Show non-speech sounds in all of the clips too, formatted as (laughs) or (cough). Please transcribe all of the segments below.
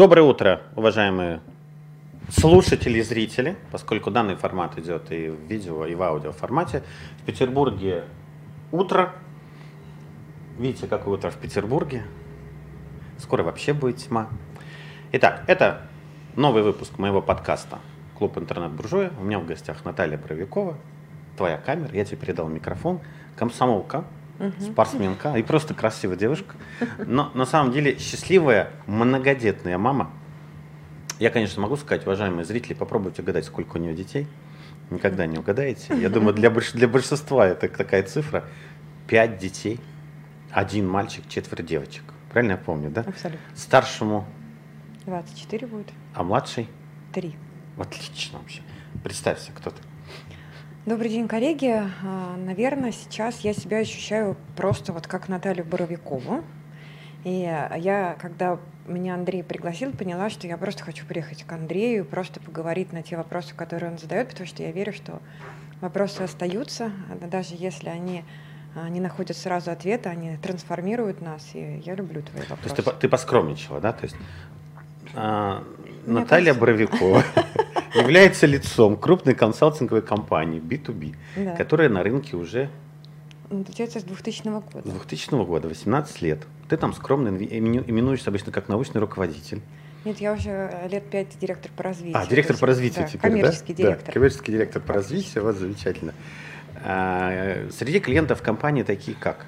Доброе утро, уважаемые слушатели и зрители, поскольку данный формат идет и в видео, и в аудио формате. В Петербурге утро. Видите, какое утро в Петербурге. Скоро вообще будет тьма. Итак, это новый выпуск моего подкаста «Клуб интернет-буржуя». У меня в гостях Наталья Бровикова, твоя камера, я тебе передал микрофон, комсомолка, спортсменка и просто красивая девушка. Но на самом деле счастливая многодетная мама. Я, конечно, могу сказать, уважаемые зрители, попробуйте угадать, сколько у нее детей. Никогда не угадаете. Я думаю, для, больш... для большинства это такая цифра. Пять детей, один мальчик, четверо девочек. Правильно я помню, да? Абсолютно. Старшему, 24 будет. а младший? 3. Отлично вообще. Представься, кто ты. Добрый день, коллеги. А, Наверное, сейчас я себя ощущаю просто вот как Наталью Боровикову. И я, когда меня Андрей пригласил, поняла, что я просто хочу приехать к Андрею, просто поговорить на те вопросы, которые он задает, потому что я верю, что вопросы остаются, даже если они а, не находят сразу ответа, они трансформируют нас, и я люблю твои То вопросы. есть ты, ты поскромничала, да? То есть а, Наталья кажется- Боровикова (laughs) является лицом крупной консалтинговой компании B2B, Да. которая на рынке уже Ну, Получается, с 2000 с года. 2000 года, 18 лет. Ты там скромно именю- именуешься обычно как научный руководитель. Нет, я уже лет пять директор по развитию. А, директор То по есть, развитию да, теперь, коммерческий да? директор. Да, коммерческий директор по развитию, вот замечательно. А, Среди клиентов компании такие как?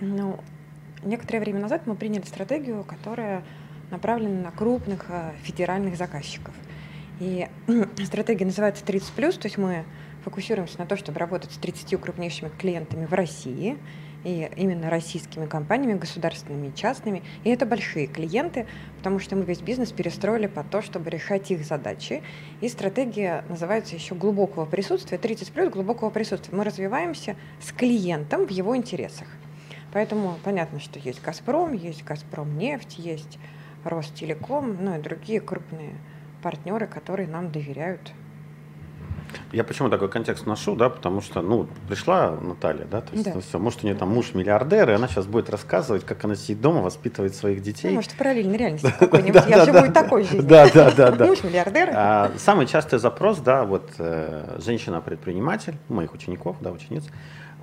Ну, некоторое время назад мы приняли стратегию, которая направлена на крупных э, федеральных заказчиков. И (clears throat) стратегия называется 30+, то есть мы фокусируемся на то, чтобы работать с 30 крупнейшими клиентами в России, и именно российскими компаниями, государственными и частными. И это большие клиенты, потому что мы весь бизнес перестроили под то, чтобы решать их задачи. И стратегия называется еще глубокого присутствия, 30 плюс глубокого присутствия. Мы развиваемся с клиентом в его интересах. Поэтому понятно, что есть «Газпром», есть «Газпром нефть», есть «Ростелеком», ну и другие крупные партнеры, которые нам доверяют. Я почему такой контекст ношу, да, потому что, ну, пришла Наталья, да, то есть, Да. ну, всё, может, у нее там муж миллиардер, и она сейчас будет рассказывать, как она сидит дома, воспитывает своих детей. Ну, может, в параллельной реальности (laughs) какой-нибудь. Я живу и такой жизнью. Да, да, да, да. Муж миллиардер. А, Самый частый запрос, да, вот э, женщина-предприниматель, моих учеников, да, учениц,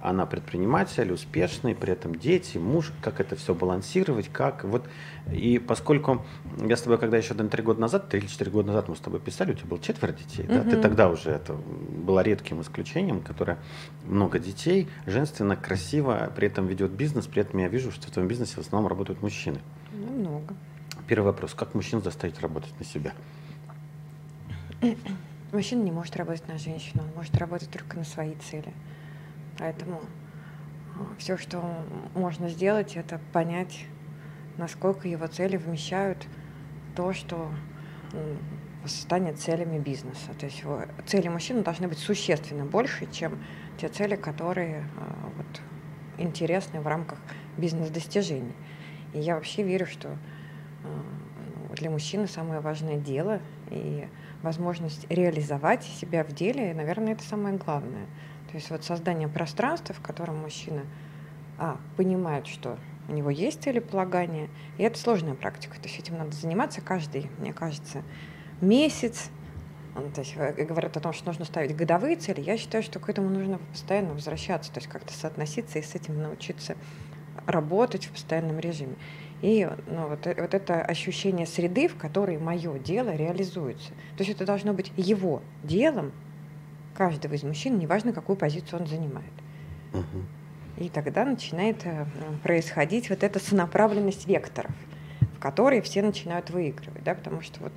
она предприниматель, успешный, при этом дети, муж, как это все балансировать, как вот. И поскольку я с тобой, когда еще три года назад, три или четыре года назад мы с тобой писали, у тебя было четверо детей, да, ты тогда уже это было редким исключением, которое много детей, женственно, красиво, при этом ведет бизнес, при этом я вижу, что в твоем бизнесе в основном работают мужчины. Ну, много. Первый вопрос, как мужчин заставить работать на себя? Мужчина не может работать на женщину, он может работать только на свои цели. Поэтому все, что можно сделать, это понять, насколько его цели вмещают то, что станет целями бизнеса. То есть его- цели мужчины должны быть существенно больше, чем те цели, которые а, вот, интересны в рамках бизнес-достижений. И я вообще верю, что а, ну, для мужчины самое важное дело и возможность реализовать себя в деле, наверное, это самое главное. То есть вот создание пространства, в котором мужчина а, понимает, что у него есть целеполагание, и это сложная практика. То есть этим надо заниматься каждый, мне кажется, месяц. То есть э, говорят о том, что нужно ставить годовые цели. Я считаю, что к этому нужно постоянно возвращаться, то есть как-то соотноситься и с этим научиться работать в постоянном режиме. И ну, вот, э- вот это ощущение среды, в которой мое дело реализуется. То есть это должно быть его делом каждого из мужчин, неважно, какую позицию он занимает. Мгм. И тогда начинает э, происходить вот эта сонаправленность векторов, в которой все начинают выигрывать, да, потому что вот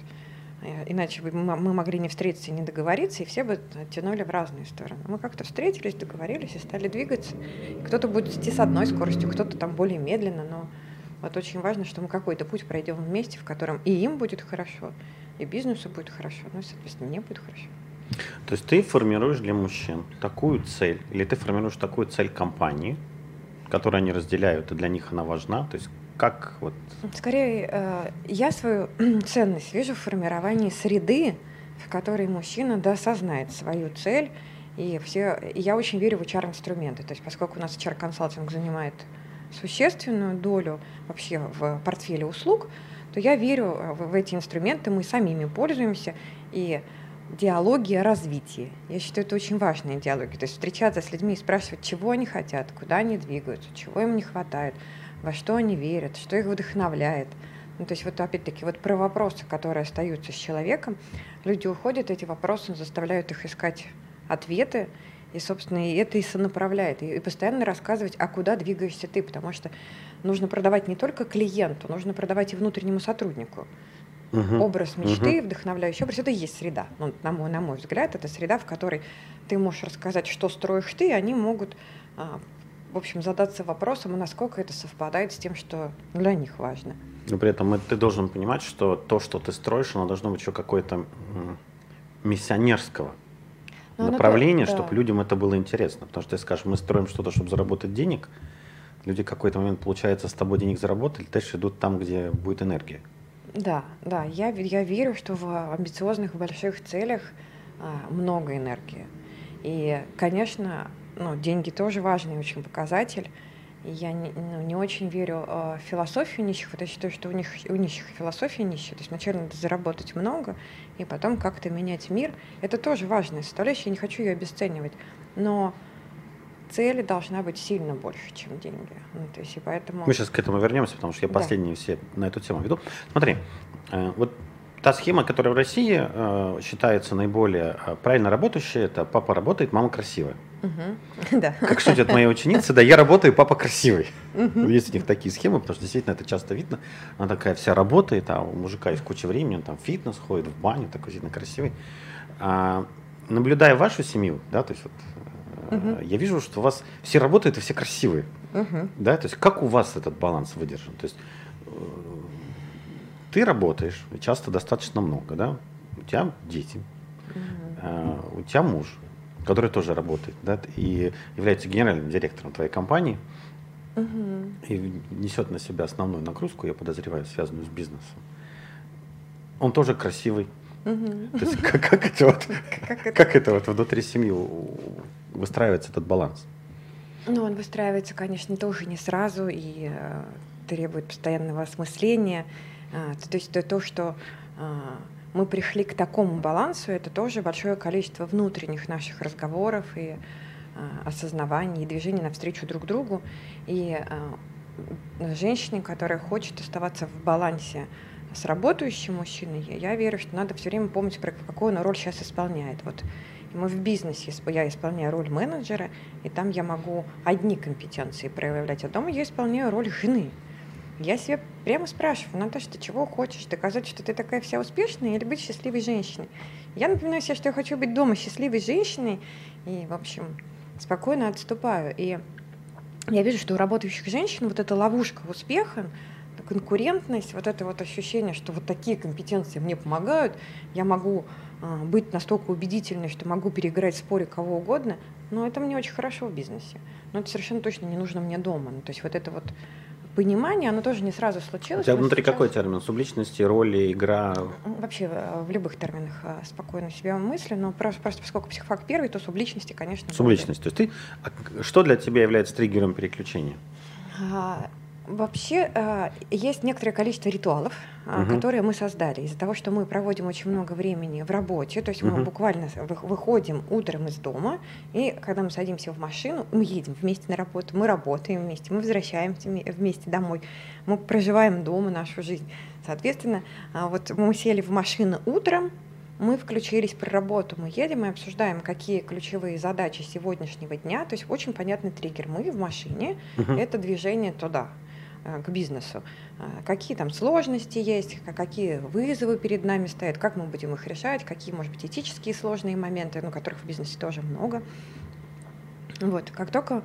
э, иначе бы мы могли не встретиться и не договориться, и все бы тянули в разные стороны. Мы как-то встретились, договорились и стали двигаться. Кто-то будет идти с одной скоростью, кто-то там более медленно, но вот очень важно, что мы какой-то путь пройдем вместе, в котором и им будет хорошо, и бизнесу будет хорошо, ну и, соответственно, мне будет хорошо. То есть ты формируешь для мужчин такую цель, или ты формируешь такую цель компании, которую они разделяют, и для них она важна. То есть как вот Скорее, э, я свою (clears throat) ценность вижу в формировании среды, в которой мужчина досознает свою цель. И, все, и я очень верю в HR-инструменты. То есть поскольку у нас HR-консалтинг занимает существенную долю вообще в портфеле услуг, то я верю э, в, эти инструменты, мы самими пользуемся, и диалоги о развитии. Я считаю, это очень важные диалоги. То есть встречаться с людьми и спрашивать, чего они хотят, куда они двигаются, чего им не хватает, во что они верят, что их вдохновляет. Ну, то есть вот опять-таки вот про вопросы, которые остаются с человеком, люди уходят, эти вопросы заставляют их искать ответы, и, собственно, и это и сонаправляет, и, и постоянно рассказывать, а куда двигаешься ты, потому что нужно продавать не только клиенту, нужно продавать и внутреннему сотруднику. Угу. Образ мечты, угу. вдохновляющий образ, это и есть среда. Ну, на, мой, на мой взгляд, это среда, в которой ты можешь рассказать, что строишь ты, и они могут, а, в общем, задаться вопросом, насколько это совпадает с тем, что для них важно. Но при этом ты должен понимать, что то, что ты строишь, оно должно быть еще какое-то миссионерского Но ну, направления, да. чтобы людям это было интересно. Потому что ты скажешь, мы строим что-то, чтобы заработать денег, люди в какой-то момент, получается, с тобой денег заработали, дальше идут там, где будет энергия. Да, да, я, я верю, что в амбициозных больших целях а, много энергии. И, конечно, ну, деньги тоже важный очень показатель. Я не, ну, не очень верю э, в философию нищих, вот я считаю, что у них у нищих философия нищая. То есть вначале надо заработать много, и потом как-то менять мир. Это тоже важная составляющая, я не хочу ее обесценивать. Но цель должна быть сильно больше, чем деньги. Ну, то есть, и поэтому... Мы сейчас к этому вернемся, потому что я да. последние все на эту тему веду. Смотри, э, вот та схема, которая в России э, считается наиболее э, правильно работающей, это папа работает, мама красивая. Угу. (laughs) Да. Как шутят мои ученицы, да, я работаю, папа красивый. Угу. Есть у них такие схемы, потому что действительно это часто видно. Она такая вся работает, а у мужика есть куча времени, он там в фитнес ходит, в баню, такой действительно красивый. А, наблюдая вашу семью, да, то есть вот угу. я вижу, что у вас все работают и все красивые. Угу. Да, то есть как у вас этот баланс выдержан? То есть э, ты работаешь, часто достаточно много, да? У тебя дети, угу. у тебя муж, который тоже работает, да, и является генеральным директором твоей компании, угу. и несет на себя основную нагрузку, я подозреваю, связанную с бизнесом. Он тоже красивый. Угу. То есть как, как это вот, как, как это вот внутри семьи выстраивается этот баланс? Ну, он выстраивается, конечно, тоже не сразу и э, требует постоянного осмысления. А, то, то есть то, то что а, мы пришли к такому балансу, это тоже большое количество внутренних наших разговоров и а, осознаваний, и движений навстречу друг другу. И а, женщине, которая хочет оставаться в балансе с работающим мужчиной, я верю, что надо все время помнить, про какую он роль сейчас исполняет. Вот мы в бизнесе, я исполняю роль менеджера, и там я могу одни компетенции проявлять, а дома я исполняю роль жены. Я себе прямо спрашиваю, Наташа, ты чего хочешь? Доказать, что ты такая вся успешная или быть счастливой женщиной? Я напоминаю себе, что я хочу быть дома счастливой женщиной и, в общем, спокойно отступаю. И я вижу, что у работающих женщин вот эта ловушка успеха, конкурентность, вот это вот ощущение, что вот такие компетенции мне помогают, я могу э, быть настолько убедительной, что могу переиграть в споре кого угодно, но это мне очень хорошо в бизнесе. Но это совершенно точно не нужно мне дома. Ну, то есть вот это вот понимание, оно тоже не сразу случилось. У тебя внутри сейчас... какой термин? Субличности, роли, игра? Вообще э, в любых терминах э, спокойно себе мысли, но просто, просто поскольку психфак первый, то субличности, конечно. Субличность. То есть ты, а что для тебя является триггером переключения? А, Вообще э, есть некоторое количество ритуалов, угу. которые мы создали из-за того, что мы проводим очень много времени в работе, то есть угу. мы буквально выходим утром из дома, и когда мы садимся в машину, мы едем вместе на работу, мы работаем вместе, мы возвращаемся вместе домой, мы проживаем дома нашу жизнь. Соответственно, а, вот мы сели в машину утром, мы включились про работу, мы едем и обсуждаем, какие ключевые задачи сегодняшнего дня. То есть очень понятный триггер. Мы в машине, угу. это движение туда. Э, к бизнесу. А, какие там сложности есть, какие вызовы перед нами стоят, как мы будем их решать, какие, может быть, этические сложные моменты, ну, которых в бизнесе тоже много. Вот, как только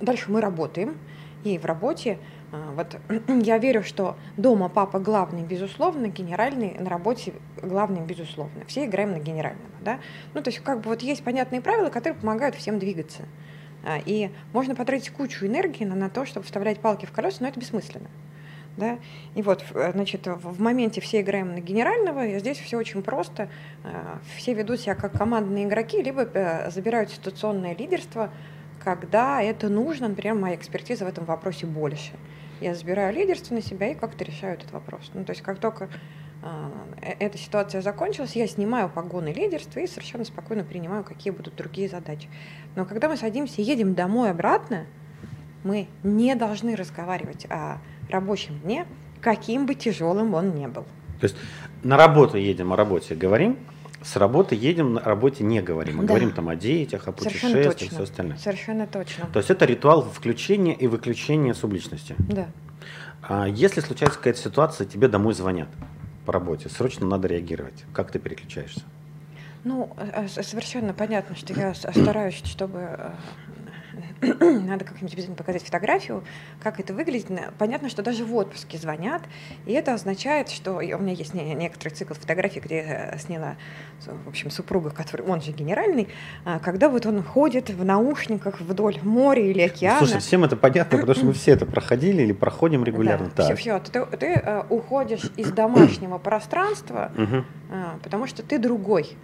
дальше мы работаем, и в работе, а, вот (clears throat) я верю, что дома папа главный, безусловно, генеральный, на работе главный, безусловно. Все играем на генерального, да. Ну, то есть как бы вот есть понятные правила, которые помогают всем двигаться. А, и можно потратить кучу энергии на, на то, чтобы вставлять палки в колеса, но это бессмысленно. Да? И вот, э, значит, в моменте все играем на генерального, и здесь все очень просто. А, все ведут себя как командные игроки, либо э, забирают ситуационное лидерство, когда это нужно, например, моя экспертиза в этом вопросе больше. я забираю лидерство на себя и как-то решаю этот вопрос. Ну, то есть как только эта ситуация закончилась, я снимаю погоны лидерства и совершенно спокойно принимаю, какие будут другие задачи. Но когда мы садимся и едем домой обратно, мы не должны разговаривать о рабочем дне, каким бы тяжелым он ни был. То есть на работу едем, о работе говорим, с работы едем, на работе не говорим. Мы да. говорим там о детях, о путешествиях и все остальное. Совершенно точно. То есть это ритуал включения и выключения субличности. Да. А если случается какая-то ситуация, тебе домой звонят по работе, срочно надо реагировать. Как ты переключаешься? Ну, э, э, совершенно понятно, что я стараюсь, чтобы э, (clears throat) надо как-нибудь обязательно показать фотографию, как это выглядит. Понятно, что даже в отпуске звонят, и это означает, что у меня есть некоторый цикл фотографий, где я сняла, в общем, супруга, который, он же генеральный, а, когда вот он ходит в наушниках вдоль моря или океана. Слушай, всем это понятно, потому что мы все это проходили или проходим регулярно. Да, все, все. Ты, ты э, уходишь из домашнего пространства, а, потому что ты другой.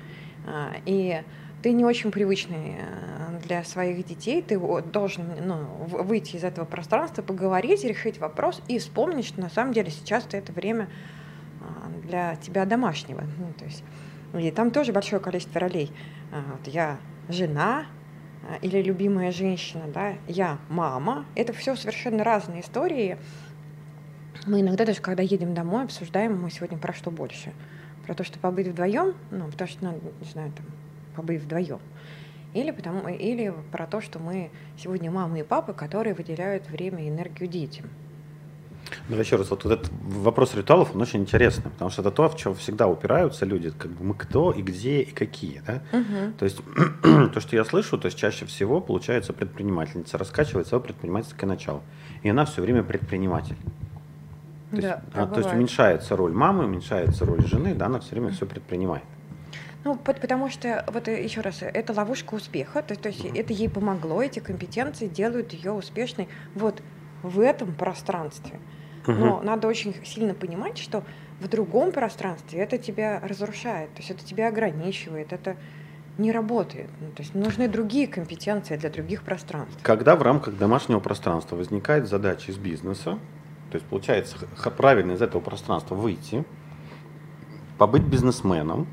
А, и ты не очень привычный э, для своих детей, ты должен ну, выйти из этого пространства, поговорить, решить вопрос и вспомнить, что на самом деле сейчас это время а, для тебя домашнего. Ну, то есть, и там тоже большое количество ролей. А, вот я жена или любимая женщина, да, я мама. Это все совершенно разные истории. Мы иногда даже, когда едем домой, обсуждаем, мы сегодня про что больше. Про то, что побыть вдвоем, ну, потому что, ну, не знаю, там, побыть вдвоем. Или, потому, или про то, что мы сегодня мамы и папы, которые выделяют время и энергию детям. Ну, еще раз, вот этот вопрос ритуалов, он очень интересный, потому что это то, в чем всегда упираются люди, как бы мы кто и где и какие, да? Угу. То есть (clears throat) то, что я слышу, то есть чаще всего получается предпринимательница раскачивает свое предпринимательское начало, и она все время предприниматель. То, да, есть, а, то есть уменьшается роль мамы, уменьшается роль жены, да, она все время все предпринимает. Ну, потому что, вот э, еще раз, это ловушка успеха, то, то есть mm-hmm. это ей помогло, эти компетенции делают ее успешной вот в этом пространстве. Mm-hmm. Но надо очень сильно понимать, что в другом пространстве это тебя разрушает, то есть это тебя ограничивает, это не работает. Ну, то есть нужны другие компетенции для других пространств. Когда в рамках домашнего пространства возникает задача из бизнеса, то есть получается правильно из этого пространства выйти, побыть бизнесменом,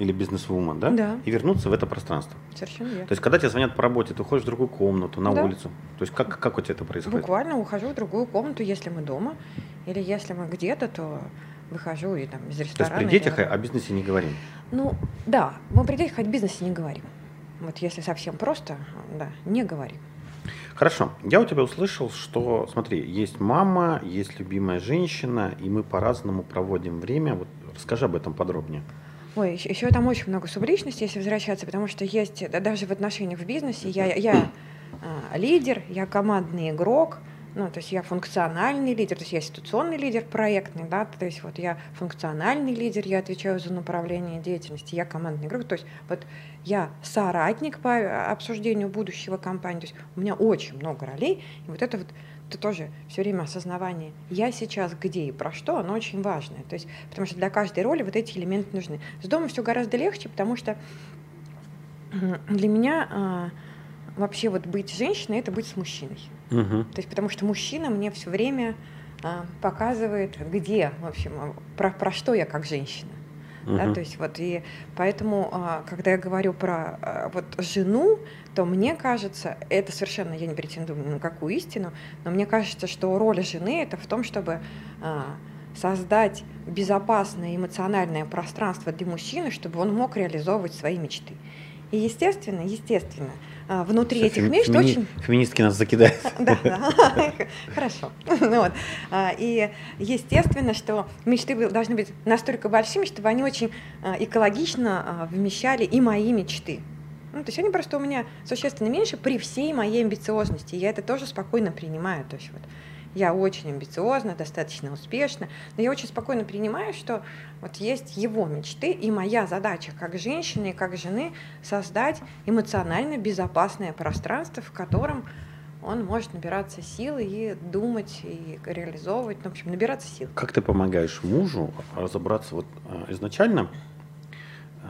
или бизнес-вумен, да? Да. И вернуться в это пространство. Совершенно верно. То есть, когда тебе звонят по работе, ты уходишь в другую комнату, на да. улицу. То есть, как, как у тебя это происходит? Буквально ухожу в другую комнату, если мы дома. Или если мы где-то, то выхожу и там из ресторана. То есть, при детях или... о бизнесе не говорим? Ну, да. Мы при детях о бизнесе не говорим. Вот если совсем просто, да, не говорим. Хорошо. Я у тебя услышал, что, смотри, есть мама, есть любимая женщина, и мы по-разному проводим время. Вот расскажи об этом подробнее. Ой, еще там очень много субличности, если возвращаться, потому что есть даже в отношениях в бизнесе я, я а, лидер, я командный игрок, ну, то есть я функциональный лидер, то есть я ситуационный лидер проектный, да, то есть вот я функциональный лидер, я отвечаю за направление деятельности, я командный игрок, то есть вот я соратник по обсуждению будущего компании, то есть у меня очень много ролей, и вот это вот это тоже все время осознавание «я сейчас где и про что», оно очень важное. То есть, потому что для каждой роли вот эти элементы нужны. С домом все гораздо легче, потому что для меня а, вообще вот быть женщиной – это быть с мужчиной. Угу. То есть, потому что мужчина мне все время а, показывает, где, в общем, про, про что я как женщина. Uh-huh. Да, то есть вот и поэтому, а, когда я говорю про а, вот жену, то мне кажется, это совершенно я не претендую ни на какую истину, но мне кажется, что роль жены это в том, чтобы а, создать безопасное эмоциональное пространство для мужчины, чтобы он мог реализовывать свои мечты. И естественно, естественно, а, внутри Все, этих феми- мечт фемини- очень... Феминистки нас закидают. (laughs) Да, да, (laughs) хорошо. Ну (laughs) вот. А, и естественно, что мечты должны быть настолько большими, чтобы они очень экологично вмещали и мои мечты. Ну, то есть они просто у меня существенно меньше при всей моей амбициозности. Я это тоже спокойно принимаю. То есть вот я очень амбициозна, достаточно успешна, но я очень спокойно принимаю, что вот есть его мечты, и моя задача как женщины и как жены создать эмоционально безопасное пространство, в котором он может набираться силы и думать, и реализовывать, ну, в общем, набираться сил. Как ты помогаешь мужу разобраться вот а, изначально?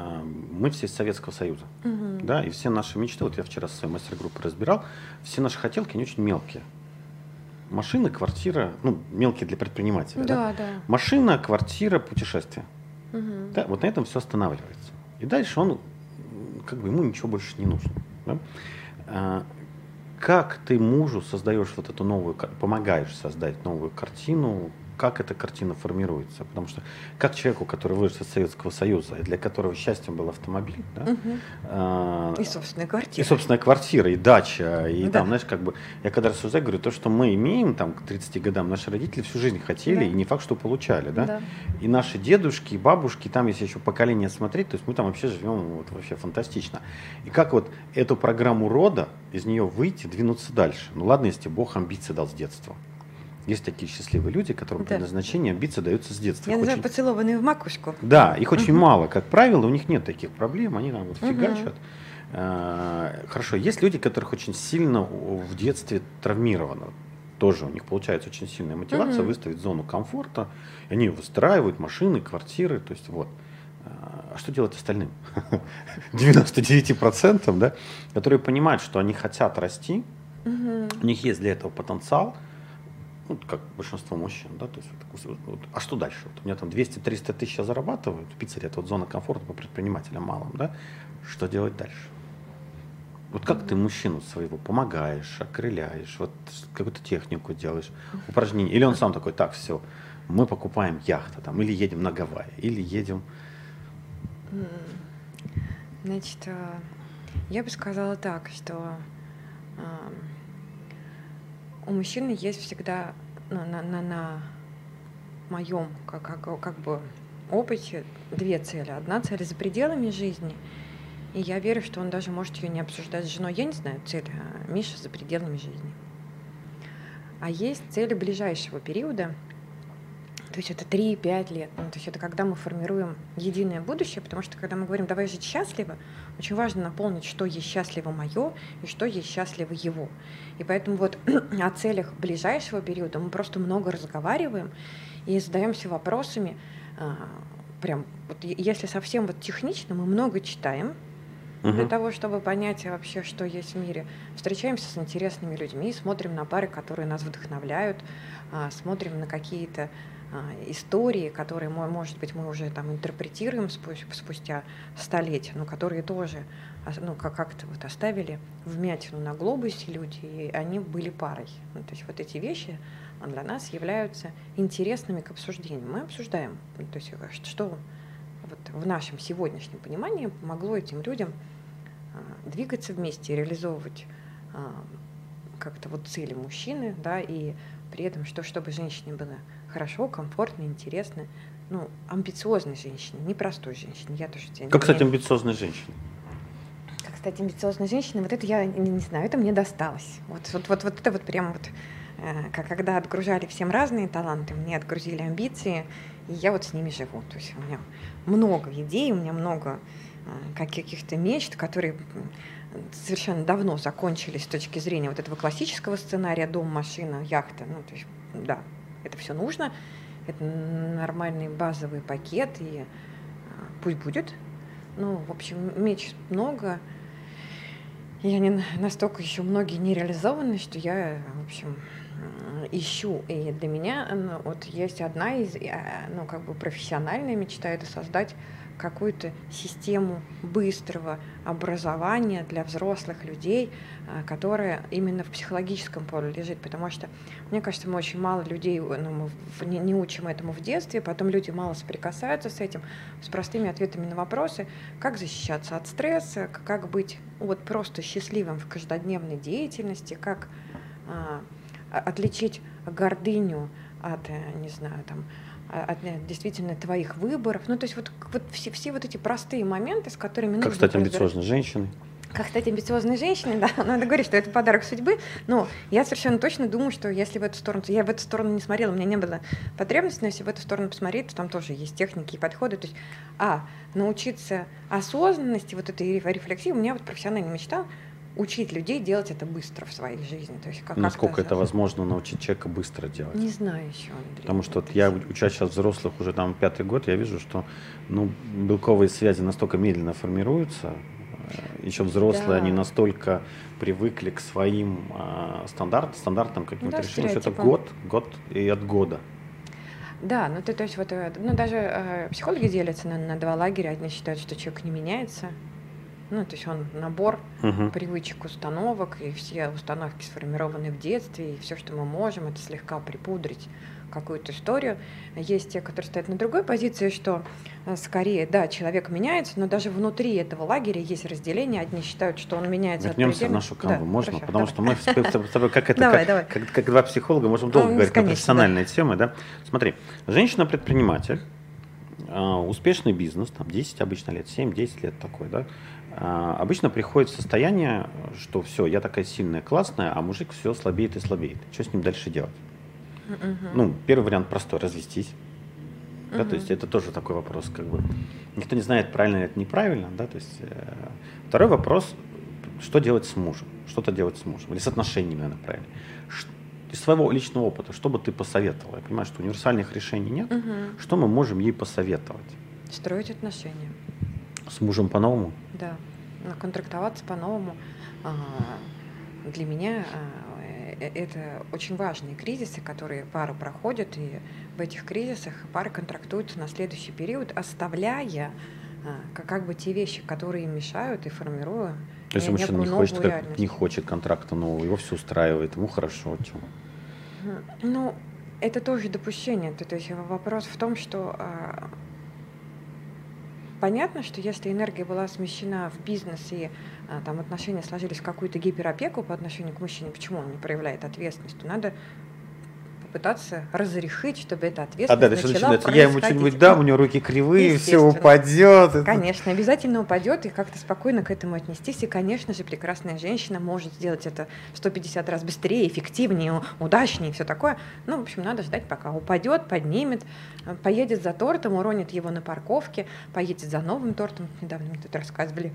А, мы все из Советского Союза, угу. да, и все наши мечты, вот я вчера со своей мастер-группой разбирал, все наши хотелки, они очень мелкие. машина, квартира, ну, мелкие для предпринимателя. Да, Да, да. Машина, квартира, путешествие. Мгм. Да, вот на этом все останавливается. И дальше он, как бы ему ничего больше не нужно. да. А, Как ты мужу создаешь вот эту новую, помогаешь создать новую картину, как эта картина формируется? Потому что как человеку, который вырос из Советского Союза, и для которого счастьем был автомобиль, да, Мгм. а, И собственная и квартира. собственная квартира, и дача, и Да. там, знаешь, как бы, я когда рассуждаю, говорю, то, что мы имеем там к 30 годам, наши родители всю жизнь хотели, Да. и не факт, что получали, да? Да. И наши дедушки, и бабушки, там, если еще поколение смотреть, то есть мы там вообще живем вот, вообще фантастично. И как вот эту программу рода, из нее выйти, двинуться дальше? Ну ладно, если Бог амбиции дал с детства. Есть такие счастливые люди, которым Да. предназначение амбиции даются с детства. Я Их называю очень- поцелованные в макушку. да, их очень Мгм. мало, как правило, у них нет таких проблем, они там вот фигачат. А, Хорошо, есть люди, которых очень сильно в детстве травмировано. Тоже у них получается очень сильная мотивация Мгм. выставить зону комфорта. Они выстраивают машины, квартиры. То есть вот. А что делать остальным? (laughs) 99%, да, которые понимают, что они хотят расти, Мгм. у них есть для этого потенциал, ну, как большинство мужчин, да, то есть вот, вот, а что дальше? Вот у меня там 200-300 тысяч я зарабатываю, в Питере это вот зона комфорта по предпринимателям малым, да, что делать дальше? Вот как ты мужчину своего помогаешь, окрыляешь, вот какую-то технику делаешь, упражнения, или он сам такой, так, все, мы покупаем яхту там, или едем на Гавайи, или едем. Значит, э, я бы сказала так, что у мужчины есть всегда ну, на, на, на моем как, как, как бы опыте две цели. Одна цель за пределами жизни, и я верю, что он даже может ее не обсуждать с женой. Я не знаю цель а Миши за пределами жизни. А есть цели ближайшего периода, то есть это 3-5 лет. Ну, то есть это когда мы формируем единое будущее, потому что когда мы говорим «давай жить счастливо», очень важно наполнить, что есть счастливо мое и что есть счастливо его. И поэтому вот (clears throat) о целях ближайшего периода мы просто много разговариваем и задаемся вопросами. а, Прям, вот если совсем вот технично, мы много читаем, для Мгм. того, чтобы понять вообще, что есть в мире. Встречаемся с интересными людьми, смотрим на пары, которые нас вдохновляют, а, смотрим на какие-то истории, которые, мо- может быть, мы уже там интерпретируем спу- спустя столетия, но которые тоже ну, как- как-то вот оставили вмятину на глобусе люди, и они были парой. Ну, то есть вот эти вещи а, для нас являются интересными к обсуждению. Мы обсуждаем, ну, то есть э, что вот в нашем сегодняшнем понимании помогло этим людям а, двигаться вместе, реализовывать а, как-то вот цели мужчины, да, и при этом, что чтобы женщине было хорошо, комфортно, интересно, ну, амбициозной женщине, не простой женщине. Я тоже тебе Как, кстати, амбициозная женщина. как стать амбициозной женщиной, вот это я не, не знаю, это мне досталось. Вот, вот, вот, вот это вот прям вот, э, как когда отгружали всем разные таланты, мне отгрузили амбиции, и я вот с ними живу. То есть у меня много идей, у меня много э, каких-то мечт, которые совершенно давно закончились с точки зрения вот этого классического сценария дом, машина, яхта. Ну, то есть, да, это все нужно, это нормальный базовый пакет, и э, пусть будет. Ну, в общем, меч много. Я не на- настолько еще многие не реализованы, что я, в общем, м, ищу. И для меня ну, вот есть одна из, э, ну, как бы профессиональная мечта, это создать какую-то систему быстрого образования для взрослых людей, а, которая именно в психологическом поле лежит, потому что, мне кажется, мы очень мало людей, ну, мы не, не учим этому в детстве, потом люди мало соприкасаются с этим, с простыми ответами на вопросы, как защищаться от стресса, как быть вот просто счастливым в каждодневной деятельности, как а, отличить гордыню от, э, не знаю, там, от э, действительно твоих выборов. Ну, то есть вот, вот все, все вот эти простые моменты, с которыми Как нужно стать разбираться. амбициозной женщиной? Как стать амбициозной женщиной, да, надо говорить, что это подарок судьбы, но я совершенно точно думаю, что если в эту сторону, я в эту сторону не смотрела, у меня не было потребности, но если в эту сторону посмотреть, то там тоже есть техники и подходы, то есть, а, научиться осознанности, вот этой реф- рефлексии, у меня вот профессиональная мечта учить людей делать это быстро в своей жизни, то есть как Насколько это возможно научить человека быстро делать? Не знаю еще, Андрей. Потому что вот я, учась сейчас взрослых уже там пятый год, я вижу, что ну, белковые связи настолько медленно формируются, еще взрослые, Да. они настолько привыкли к своим э, стандарт, стандартам, каким-то Да, решениям, что это год, год и от года. Да, ну ты, то есть вот, э, ну даже э, психологи делятся на, на два лагеря. Одни считают, что человек не меняется, ну то есть он набор Мгм. привычек, установок, и все установки сформированы в детстве, и все, что мы можем, это слегка припудрить какую-то историю. Есть те, которые стоят на другой позиции, что э, скорее, да, человек меняется, но даже внутри этого лагеря есть разделение. Одни считают, что он меняется Вернемся в нашу канву, Да, можно? хорошо, Потому давай. что мы с тобой как (laughs) это, Давай, как, давай. Как, как два психолога можем долго Ну, говорить бесконечно, профессиональные темы, да? Смотри, женщина-предприниматель, а, успешный бизнес, там 10 обычно лет, 7-10 лет такой, да, обычно приходит состояние, что все, я такая сильная, классная, а мужик все слабеет и слабеет. Что с ним дальше делать? Мгм. Ну, первый вариант простой, развестись. Да, то есть это тоже такой вопрос, как бы. Никто не знает, правильно это неправильно, да, то есть. э, Второй вопрос, что делать с мужем? Что-то делать с мужем. Или с отношениями, наверное, правильно. Ш- Из своего личного опыта, что бы ты посоветовал? Я понимаю, что универсальных решений нет. Мгм. Что мы можем ей посоветовать? Строить отношения. С мужем по-новому? Да, контрактоваться по-новому. А, Для меня а, э, это очень важные кризисы, которые пары проходят, и в этих кризисах пары контрактуются на следующий период, оставляя а, как, бы те вещи, которые им мешают, и формируя То есть мужчина не хочет, как- не хочет контракта нового, его все устраивает, ему хорошо. Мгм. Ну, это тоже допущение. То, то есть вопрос в том, что понятно, что если энергия была смещена в бизнес и а, там отношения сложились в какую-то гиперопеку по отношению к мужчине, почему он не проявляет ответственность, то надо попытаться разрешить, чтобы эта А ответственность дальше начала начинается, я ему что-нибудь дам, у него руки кривые, все Естественно. упадет. Это- Конечно, обязательно упадет, и как-то спокойно к этому отнестись. И, конечно же, прекрасная женщина может сделать это в 150 раз быстрее, эффективнее, удачнее и все такое. Ну, в общем, надо ждать, пока упадет, поднимет, э, поедет за тортом, уронит его на парковке, поедет за новым тортом. Недавно мне тут рассказывали.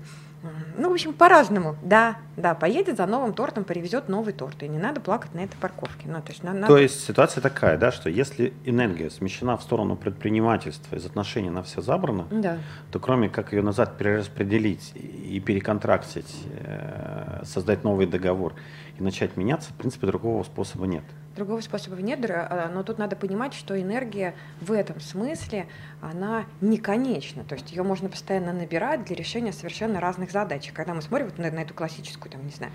Ну, в общем, по-разному. Да, да, поедет за новым тортом, привезет новый торт. И не надо плакать на этой парковке. Ну, то есть, на- надо- То есть ситуация такая, да, что если энергия смещена в сторону предпринимательства, из отношений на все забрано, Да. то кроме как ее назад перераспределить и переконтрактить, э, создать новый договор и начать меняться, в принципе, другого способа нет. Другого способа нет, др- а, но тут надо понимать, что энергия в этом смысле, она не конечна. То есть ее можно постоянно набирать для решения совершенно разных задач. Когда мы смотрим вот на, на эту классическую, там, не знаю,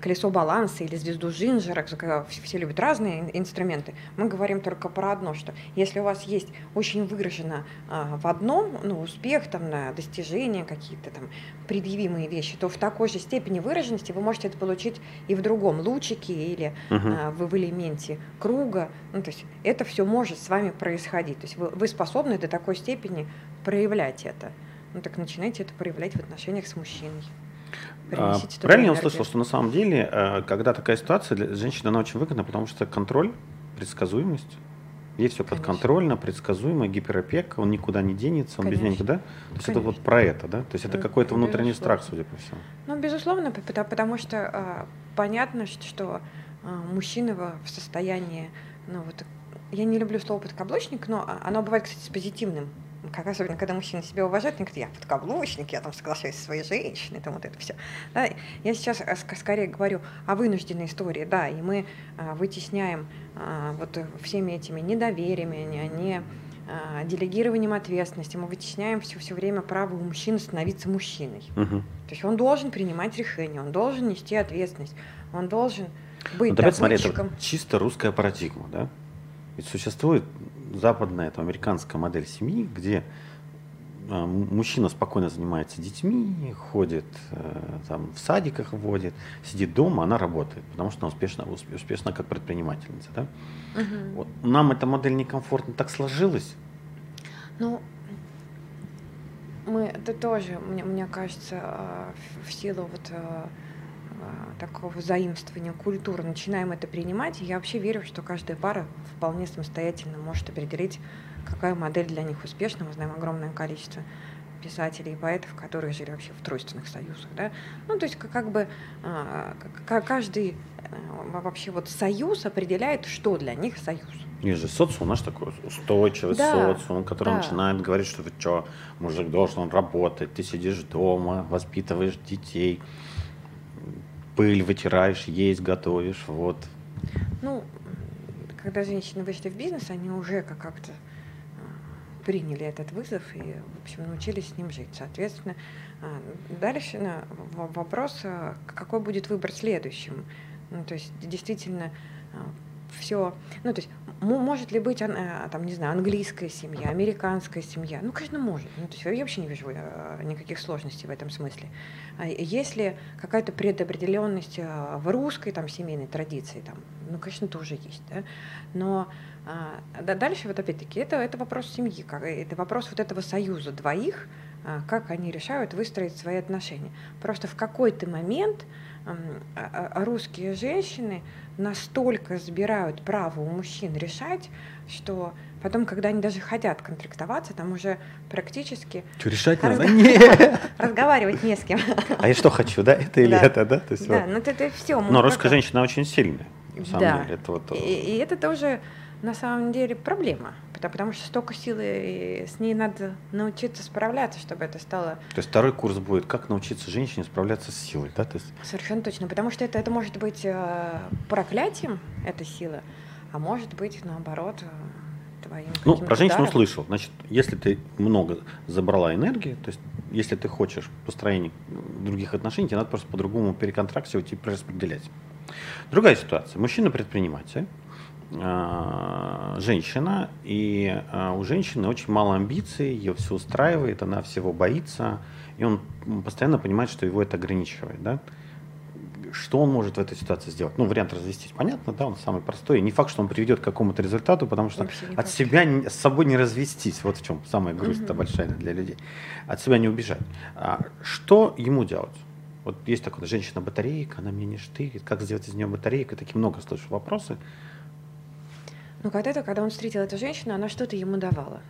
колесо баланса или звезду Жинжера, когда все любят разные ин- инструменты, мы говорим только про одно, что если у вас есть очень выражено а, в одном ну, успех, там, на достижения, какие-то там предъявимые вещи, то в такой же степени выраженности вы можете это получить и в другом лучике или Мгм. а, в, в элементе круга. Ну, то есть это все может с вами происходить. То есть вы, вы способны до такой степени проявлять это. Ну так начинайте это проявлять в отношениях с мужчиной. А, Принесите туда Правильно я услышал, что на самом деле, э, когда такая ситуация, для женщины она очень выгодна, потому что контроль, предсказуемость, ей все Конечно. подконтрольно, предсказуемо, гиперопека, он никуда не денется, он без нее Конечно. никуда. То есть это вот Конечно. про это, да? То есть это Ну, какой-то внутренний безусловно. страх, судя по всему. Ну, безусловно, потому, что а, понятно, что, а, мужчина в состоянии, ну вот, я не люблю слово подкаблучник, но а, оно бывает, кстати, с позитивным. Как особенно, когда мужчина себя уважает, он говорит, я подкаблучник, я там соглашаюсь со своей женщиной, там вот это все. я сейчас ск- скорее говорю о вынужденной истории, да, и мы а, вытесняем а, вот э, всеми этими недовериями, не, не а, делегированием ответственности, мы вытесняем все, все время право у мужчины становиться мужчиной. Мгм. То есть он должен принимать решения, он должен нести ответственность, он должен быть Ну, опять смотри, это добытчиком. чисто русская парадигма, да? Ведь существует западная, это американская модель семьи, где а, мужчина спокойно занимается детьми, ходит э, там, в садиках водит, сидит дома, она работает, потому что она успешна, усп- успешна как предпринимательница. Да? Вот. Нам эта модель некомфортно так сложилась. Ну, мы это тоже, мне, мне кажется, а, в- силу вот а, такого заимствования культуры начинаем это принимать. И я вообще верю, что каждая пара вполне самостоятельно может определить, какая модель для них успешна. Мы знаем огромное количество писателей и поэтов, которые жили вообще в тройственных союзах. Да? Ну, то есть как, как бы а, к- к- каждый, э, вообще вот союз определяет, что для них союз. Есть же социум наш такой устойчивый да, социум, который да. начинает говорить, что ты что, мужик должен работать, ты сидишь дома, воспитываешь детей, пыль вытираешь, есть готовишь, вот. Ну, когда женщины вышли в бизнес, они уже как-то а, приняли этот вызов и, в общем, научились с ним жить. Соответственно, а, дальше вопрос, а, какой будет выбор следующим. Ну, то есть, действительно, все, ну, то есть, может ли быть, э, там, не знаю, английская семья, американская семья? Ну, конечно, может. Ну, то есть я вообще не вижу э, никаких сложностей в этом смысле. А если какая-то предопределенность э, в русской там, семейной традиции, там, ну, конечно, тоже есть. Да? Но а, да, дальше, вот опять-таки, это, это вопрос семьи, как, это вопрос вот этого союза двоих, а, как они решают выстроить свои отношения. Просто в какой-то момент русские женщины настолько забирают право у мужчин решать, что потом, когда они даже хотят контрактоваться, там уже практически... Что, решать надо? (laughs) Разговаривать не с кем. А я что хочу, да? Это или это, да? То есть, да, вот. ну это все. Но русская женщина очень сильная, на самом да. деле. Это вот... и, и это тоже на самом деле проблема, потому, потому что столько силы, и с ней надо научиться справляться, чтобы это стало... То есть второй курс будет, как научиться женщине справляться с силой, да? То есть... Совершенно точно, потому что это, это может быть э, проклятием, эта сила, а может быть, наоборот, э, твоим Ну, про женщину услышал. Значит, если ты много забрала энергии, то есть если ты хочешь построение других отношений, тебе надо просто по-другому переконтрактировать и перераспределять. Другая ситуация. Мужчина-предприниматель, женщина, и а, у женщины очень мало амбиций, ее все устраивает, она всего боится, и он постоянно понимает, что его это ограничивает. Да? Что он может в этой ситуации сделать? Ну, вариант развестись, понятно, да, он самый простой. И не факт, что он приведет к какому-то результату, потому что от себя, с собой не развестись. Вот в чем самая грусть-то угу. большая для людей. От себя не убежать. А что ему делать? Вот есть такая женщина-батарейка, она мне не штырит, как сделать из нее батарейку, такие много слышу вопросы. Ну, когда-то, когда он встретил эту женщину, она что-то ему давала.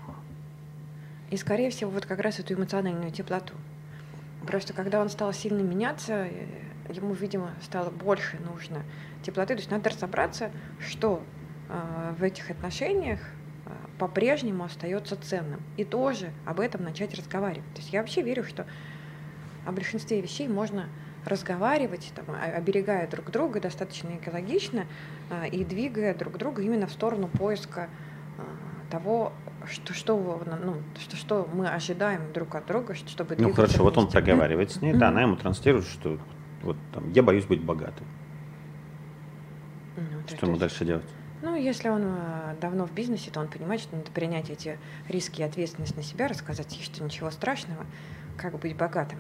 И, скорее всего, вот как раз эту эмоциональную теплоту. Просто когда он стал сильно меняться, э, ему, видимо, стало больше нужно теплоты. То есть надо разобраться, что э, в этих отношениях э, по-прежнему остается ценным. И тоже об этом начать разговаривать. То есть я вообще верю, что о большинстве вещей можно разговаривать, там, оберегая друг друга достаточно экологично а, и двигая друг друга именно в сторону поиска а, того, что, что, ну, что, что мы ожидаем друг от друга, чтобы Ну хорошо, вот он проговаривает с ней, да, она ему транслирует, что вот там, я боюсь быть богатым. Ну, что ему дальше делать? Ну, если он а, давно в бизнесе, то он понимает, что надо принять эти риски и ответственность на себя, рассказать ей, что ничего страшного, как быть богатым.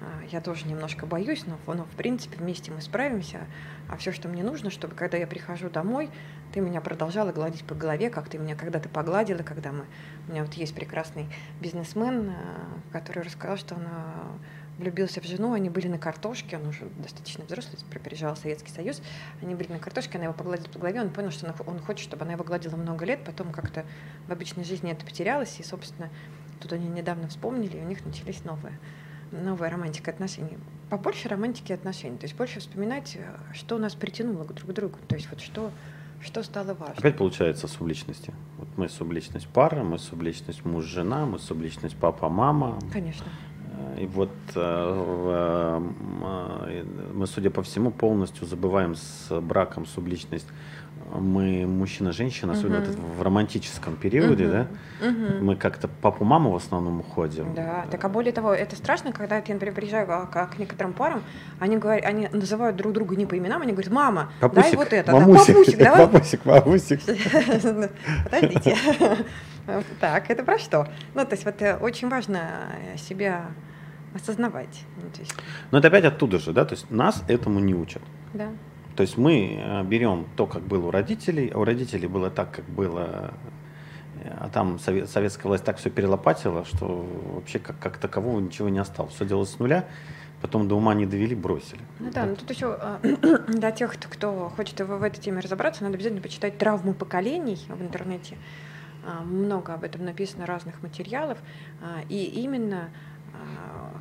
А, я тоже немножко боюсь, но, но в принципе вместе мы справимся. А все, что мне нужно, чтобы когда я прихожу домой, ты меня продолжала гладить по голове, как ты меня когда-то погладила, когда мы... У меня вот есть прекрасный бизнесмен, а, который рассказал, что он а, влюбился в жену, они были на картошке, он уже достаточно взрослый, переезжал Советский Союз, они были на картошке, она его погладила по голове, он понял, что он хочет, чтобы она его гладила много лет, потом как-то в обычной жизни это потерялось, и, собственно, тут они недавно вспомнили, и у них начались новые новая романтика отношений. Побольше романтики отношений, то есть больше вспоминать, э, что нас притянуло друг к другу, то есть вот что, что стало важно. Опять получается субличности. Вот мы субличность пара, мы субличность муж-жена, мы субличность папа-мама. Конечно. Э, и вот э, мы, судя по всему, полностью забываем с браком субличность мы мужчина-женщина, особенно uh-huh. в романтическом периоде, uh-huh. да, uh-huh. мы как-то папу-маму в основном уходим. Да, так а более того, это страшно, когда я, например, приезжаю к, к некоторым парам, они говорят, они называют друг друга не по именам, они говорят, мама, папусик, дай вот это, мамусик, да, папусик, давай. Папусик, мамусик. (laughs) Подождите. (laughs) Так, это про что? Ну, то есть вот э, очень важно э, себя осознавать. Ну, Но это опять оттуда же, да, то есть нас этому не учат. Да. То есть мы э, берем то, как было у родителей, а у родителей было так, как было, э, а там советская власть так все перелопатила, что вообще как, как такового ничего не осталось. Все делалось с нуля, потом до ума не довели, бросили. Ну да, ну тут еще а, (clears throat) для тех, кто хочет в, в этой теме разобраться, надо обязательно почитать «Травмы поколений» в интернете. А, много об этом написано, разных материалов. А, и именно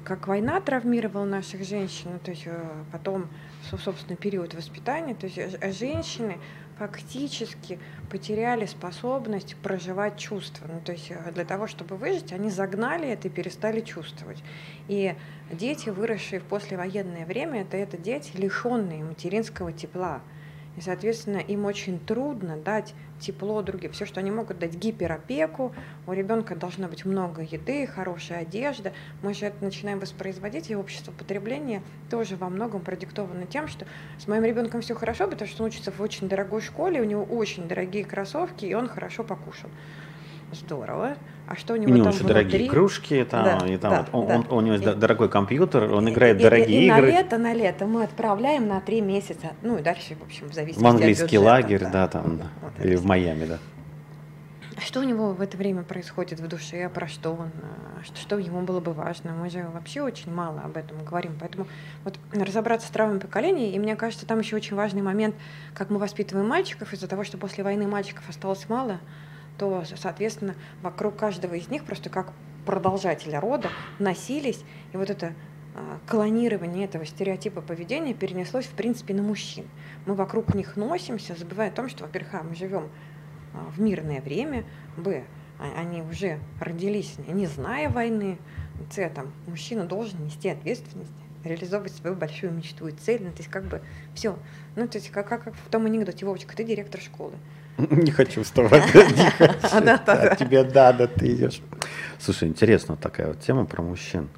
как война травмировала наших женщин, ну, то есть э, потом, собственно, период воспитания, то есть э, женщины фактически потеряли способность проживать чувства. Ну, то есть для того, чтобы выжить, они загнали это и перестали чувствовать. И дети, выросшие в послевоенное время, это, это дети, лишенные материнского тепла. И, соответственно, им очень трудно дать тепло другим. Все, что они могут дать гиперопеку, у ребенка должно быть много еды, хорошая одежда. Мы же это начинаем воспроизводить, и общество потребления тоже во многом продиктовано тем, что с моим ребенком все хорошо, потому что он учится в очень дорогой школе, у него очень дорогие кроссовки, и он хорошо покушал здорово. А что у него у него там еще внутри? дорогие кружки, там, Да, и там да, вот он, да. он- у него есть И- дорогой компьютер, он И- играет и- дорогие и, и игры. на лето, на лето мы отправляем на три месяца, ну и дальше, в общем, в зависимости В английский от бюджета, лагерь, да, там, да. Вот или в Майами, да. А Что у него в это время происходит в душе, про что он, а, что, что ему было бы важно? Мы же вообще очень мало об этом говорим. Поэтому вот разобраться с травмами поколений, и мне кажется, там еще очень важный момент, как мы воспитываем мальчиков, из-за того, что после войны мальчиков осталось мало, то, соответственно, вокруг каждого из них просто как продолжателя рода носились, и вот это а, клонирование этого стереотипа поведения перенеслось, в принципе, на мужчин. Мы вокруг них носимся, забывая о том, что, во-первых, а, мы живем а, в мирное время, б, они уже родились, не зная войны, с, там, мужчина должен нести ответственность, реализовывать свою большую мечту и цель, ну, то есть как бы все. Ну, то есть как, как, как в том анекдоте, Вовочка, ты директор школы. (laughs) Не хочу вставать. (laughs) (laughs) да. Тебе да, да, ты идешь. Слушай, интересно такая вот тема про мужчин.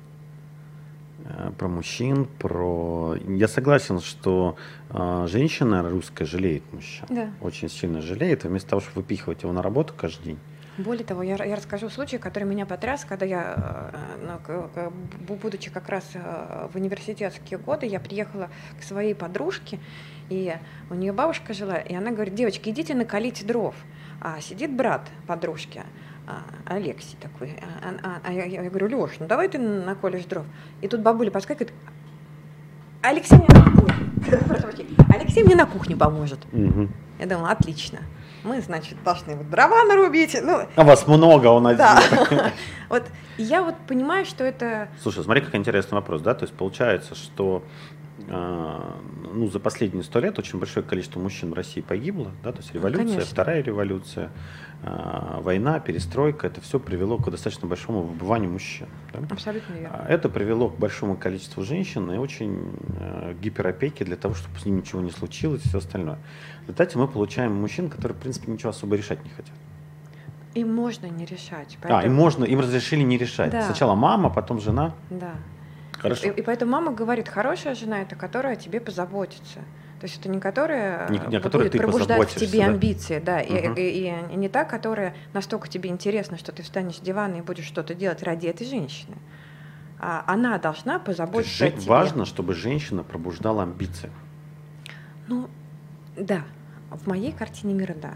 Э, Про мужчин, про... Я согласен, что э, женщина русская жалеет мужчин. Да. Очень сильно жалеет. Вместо того, чтобы выпихивать его на работу каждый день. Более того, я, я расскажу случай, который меня потряс, когда я, э, будучи как раз э, в университетские годы, я приехала к своей подружке, и у нее бабушка жила, и она говорит, девочки, идите накалите дров. А сидит брат подружки, а, Алексей такой. А, а- а я, я говорю, Леш, ну давай ты наколешь дров. И тут бабуля подскакивает, Алексей мне на кухне, Прошу прощения. Алексей мне на кухне поможет. Мгм. Я думала, отлично. Мы, значит, должны вот дрова нарубить. Ну, А вас много, он один. да. (laughs) Вот я вот понимаю, что это Слушай, смотри, как интересный вопрос, да? То есть получается, что э, ну, за последние сто лет очень большое количество мужчин в России погибло, да, то есть революция, конечно. вторая революция, э, война, перестройка, это все привело к достаточно большому выбыванию мужчин. да. абсолютно верно. А Это привело к большому количеству женщин и очень э, гиперопеки для того, чтобы с ним ничего не случилось и все остальное. В результате мы получаем мужчин, которые, в принципе, ничего особо решать не хотят. Им можно не решать. А, им можно, им разрешили не решать. Да. Сначала мама, потом жена. Да. Хорошо. И, и поэтому мама говорит, хорошая жена это которая о тебе позаботится. То есть это не которая Не- э, не которой будет ты пробуждать в тебе да. амбиции, да, и, Мгм. и- и не та, которая настолько тебе интересна, что ты встанешь с дивана и будешь что-то делать ради этой женщины. А она должна То есть позаботиться о тебе. важно, чтобы женщина пробуждала амбиции. Ну, да. В моей картине мира, да.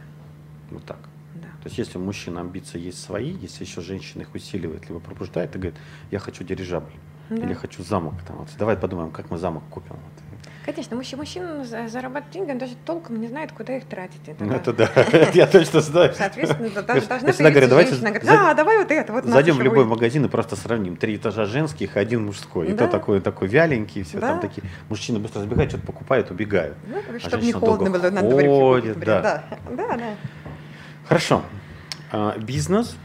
Вот так. да. То есть если у мужчины амбиции есть свои, если еще женщина их усиливает, либо пробуждает и говорит, я хочу дирижабль, Да. или хочу замок. Там, вот, давай подумаем, как мы замок купим. Вот. Конечно, мужчина, мужчина за- зарабатывает деньги, он даже толком не знает, куда их тратить. Это Ну, это да, (laughs) я точно знаю. Соответственно, должна всегда говорю, давайте да, давай вот это, вот Зайдем в любой будет». магазин и просто сравним. Три этажа женских, один мужской. И то такой, такой вяленький, все там такие. Мужчины быстро забегают, что-то покупают, убегают. Ну, А чтобы не холодно было на дворе. всё ходит, купить, да. да. Да, да. Хорошо. А, Бизнес,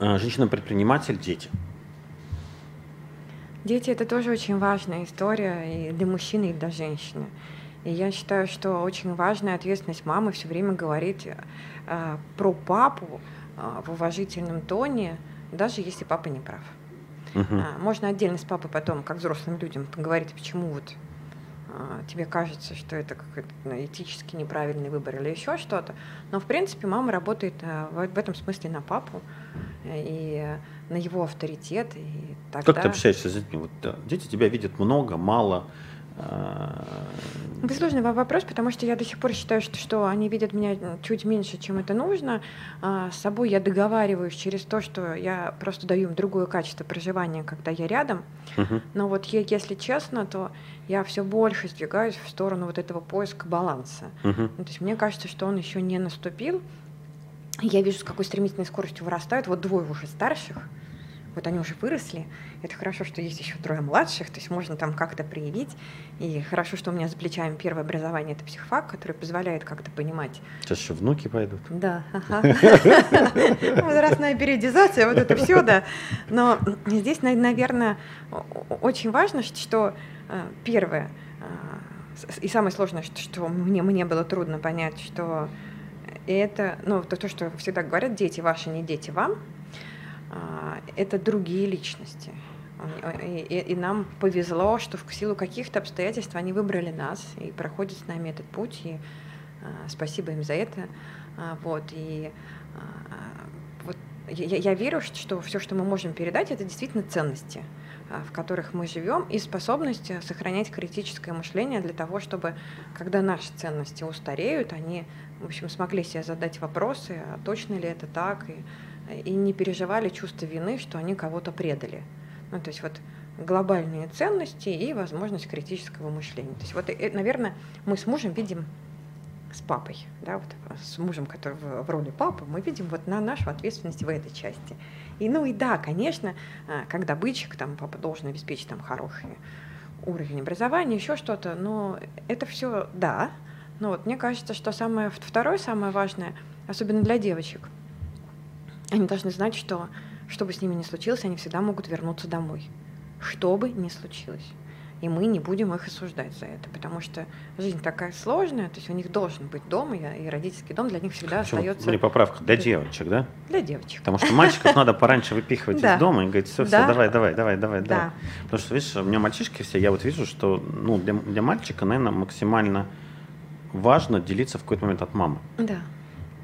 а, женщина-предприниматель, дети. Дети это тоже очень важная история и для мужчины, и для женщины. И я считаю, что очень важная ответственность мамы все время говорить э, про папу э, в уважительном тоне, даже если папа не прав. А, Можно отдельно с папой потом, как взрослым людям, поговорить, почему вот а, тебе кажется, что это какой-то ну, этически неправильный выбор или еще что-то. Но, в принципе, мама работает а, в этом смысле на папу э, и э, на его авторитет. И тогда... Как ты общаешься с детьми? Вот, дети тебя видят много, мало. а, Это сложный во- вопрос, потому что я до сих пор считаю, что, что они видят меня чуть меньше, чем это нужно. А, с собой я договариваюсь через то, что я просто даю им другое качество проживания, когда я рядом. мгм. Но вот е- если честно, то я все больше сдвигаюсь в сторону вот этого поиска баланса. Мгм. Ну, то есть мне кажется, что он еще не наступил. Я вижу, с какой стремительной скоростью вырастают. Вот двое уже старших. вот они уже выросли, это хорошо, что есть еще трое младших, то есть можно там как-то проявить, и хорошо, что у меня за плечами первое образование, это психфак, который позволяет как-то понимать. Сейчас еще внуки пойдут. Да, ага. (laughs) Возрастная периодизация, вот это все, да. Но здесь, наверное, очень важно, что э, первое, э, и самое сложное, что мне, мне было трудно понять, что это, ну, то, то, что всегда говорят, дети ваши, не дети вам, а, это другие личности. И, и, и нам повезло, что в силу каких-то обстоятельств они выбрали нас и проходят с нами этот путь. И а, спасибо им за это. А, вот, и вот я, я верю, что все, что мы можем передать, это действительно ценности, в которых мы живем, и способность сохранять критическое мышление для того, чтобы, когда наши ценности устареют, они, в общем, смогли себе задать вопросы, а точно ли это так, и и не переживали чувство вины, что они кого-то предали. Ну, то есть вот глобальные ценности и возможность критического мышления. То есть вот, э, наверное, мы с мужем видим с папой, да, вот с мужем, который в, в роли папы, мы видим вот на нашу ответственность в этой части. И ну и да, конечно, а, как добытчик, там папа должен обеспечить там хороший уровень образования, еще что-то, но это все да. Но вот мне кажется, что самое второе, самое важное, особенно для девочек, они должны знать, что что бы с ними ни случилось, они всегда могут вернуться домой. Что бы ни случилось. И мы не будем их осуждать за это, потому что жизнь такая сложная, то есть у них должен быть дом, и, и родительский дом для них всегда Причем, остается... Или поправка, для девочек, да? Для девочек. Потому что мальчиков надо пораньше выпихивать (laughs) из дома и говорить, все, все, давай, давай, давай, давай, давай. Потому что, видишь, у меня мальчишки все, я вот вижу, что ну, для, для мальчика, наверное, максимально важно делиться в какой-то момент от мамы. Да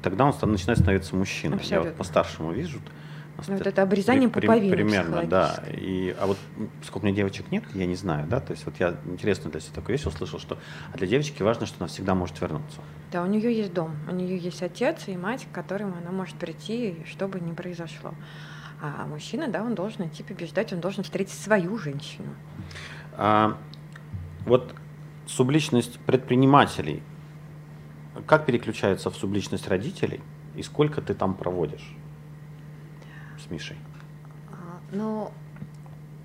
тогда он начинает становиться мужчиной. Абсолютно. Я вот по-старшему вижу. Ну, вот это обрезание при, пуповины Примерно, да. И, а вот сколько у меня девочек нет, я не знаю, да. То есть вот я интересно для себя такую вещь услышал, что а для девочки важно, что она всегда может вернуться. Да, у нее есть дом, у нее есть отец и мать, к которым она может прийти, что бы ни произошло. А мужчина, да, он должен идти побеждать, он должен встретить свою женщину. А, вот субличность предпринимателей как переключается в субличность родителей и сколько ты там проводишь с Мишей? А, ну,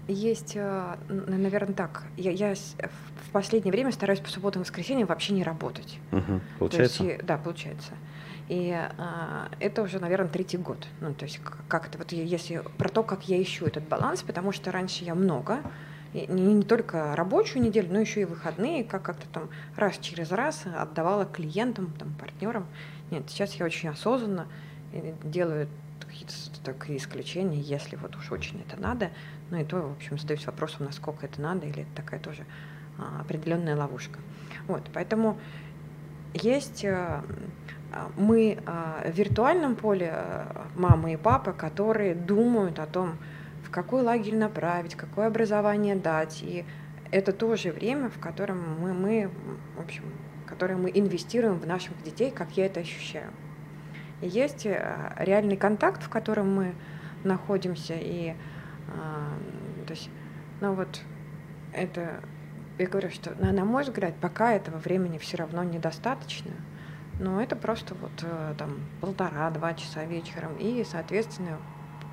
есть, э, наверное, так. Я, я в последнее время стараюсь по субботам и воскресеньям вообще не работать. Угу. Получается? есть, да, получается. И а, это уже, наверное, третий год. Ну, то есть как-то вот если про то, как я ищу этот баланс, потому что раньше я много не, не только рабочую неделю, но еще и выходные, как как-то там раз через раз отдавала клиентам, там, партнерам. Нет, сейчас я очень осознанно э, делаю какие-то такие исключения, если вот уж очень это надо. Ну и то, в общем, задаюсь вопросом, насколько это надо, или это такая тоже а, определенная ловушка. Вот, поэтому есть а, мы а, в виртуальном поле а, мамы и папы, которые думают о том, в какой лагерь направить, какое образование дать. И это тоже время, в котором мы, мы в общем, которое мы инвестируем в наших детей, как я это ощущаю. И есть э, реальный контакт, в котором мы находимся, и э, то есть, ну вот это, я говорю, что на, мой взгляд, пока этого времени все равно недостаточно, но это просто вот э, там полтора-два часа вечером, и, соответственно,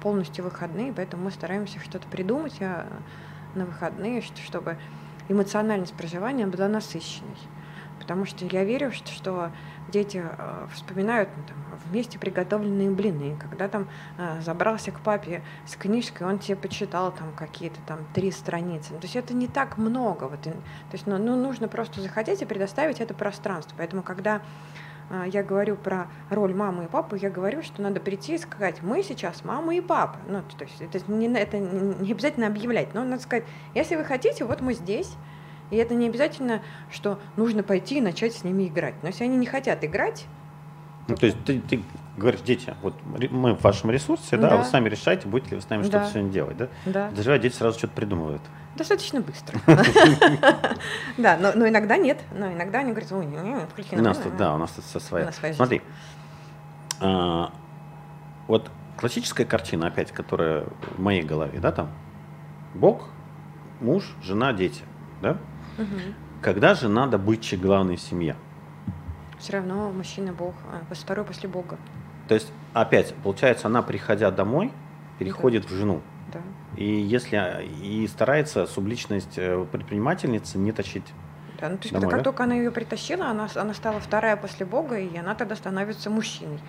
полностью выходные, поэтому мы стараемся что-то придумать а, на выходные, чтобы эмоциональность проживания была насыщенной. Потому что я верю, что, что дети э, вспоминают ну, там, вместе приготовленные блины, когда там э, забрался к папе с книжкой, он тебе почитал там какие-то там три страницы. То есть это не так много. Вот, то есть ну, ну, нужно просто захотеть и предоставить это пространство. Поэтому когда а, я говорю про роль мамы и папы, я говорю, что надо прийти и сказать, мы сейчас мама и папа. Ну, то есть это не, это не обязательно объявлять, но надо сказать, если вы хотите, вот мы здесь. И это не обязательно, что нужно пойти и начать с ними играть. Но если они не хотят играть, ну, то есть ты, ты говоришь, дети, вот мы в вашем ресурсе, да, да. вы сами решаете, будете ли вы с нами да. что-то сегодня делать, да? Да. Подозреваю, дети сразу что-то придумывают. Достаточно быстро. (laughs) Да, но иногда нет. Но иногда они говорят, ой, включи У нас тут, да, у нас тут все свое. Смотри, а, вот классическая картина, опять, которая в моей голове, да, там, Бог, муж, жена, дети, да? Когда же надо быть главной в семье? Все равно мужчина Бог, а, второй после Бога. То есть, опять, получается, она, приходя домой, переходит да. в жену. Да. И если и старается субличность э, предпринимательницы не тащить. Да, ну, то есть, Домой, как да? только она ее притащила, она, она стала вторая после Бога, и она тогда становится мужчиной.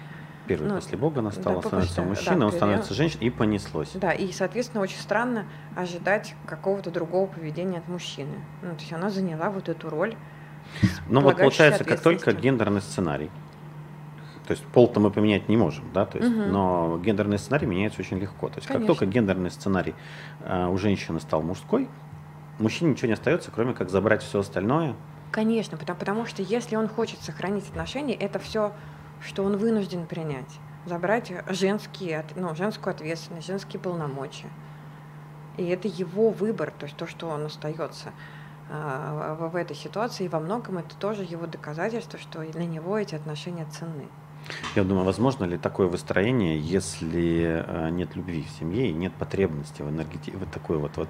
Первый Ну, после Бога она да, стала, становится после- мужчиной, да, он становится женщиной, и понеслось. Да, и, соответственно, очень странно ожидать какого-то другого поведения от мужчины. Ну, то есть она заняла вот эту роль. Ну вот получается, как только гендерный сценарий, то есть пол-то мы поменять не можем, да, то есть, Мгм. но гендерный сценарий меняется очень легко. То есть как Конечно. только гендерный сценарий э, у женщины стал мужской, мужчине ничего не остается, кроме как забрать все остальное. Конечно, потому, потому что если он хочет сохранить отношения, это все, что он вынужден принять. Забрать женские, ну, женскую ответственность, женские полномочия. И это его выбор, то есть то, что он остается а, в, этой ситуации, и во многом это тоже его доказательство, что для него эти отношения ценны. Я думаю, возможно ли такое выстроение, если э, нет любви в семье и нет потребности в энергетике, вот такой вот, вот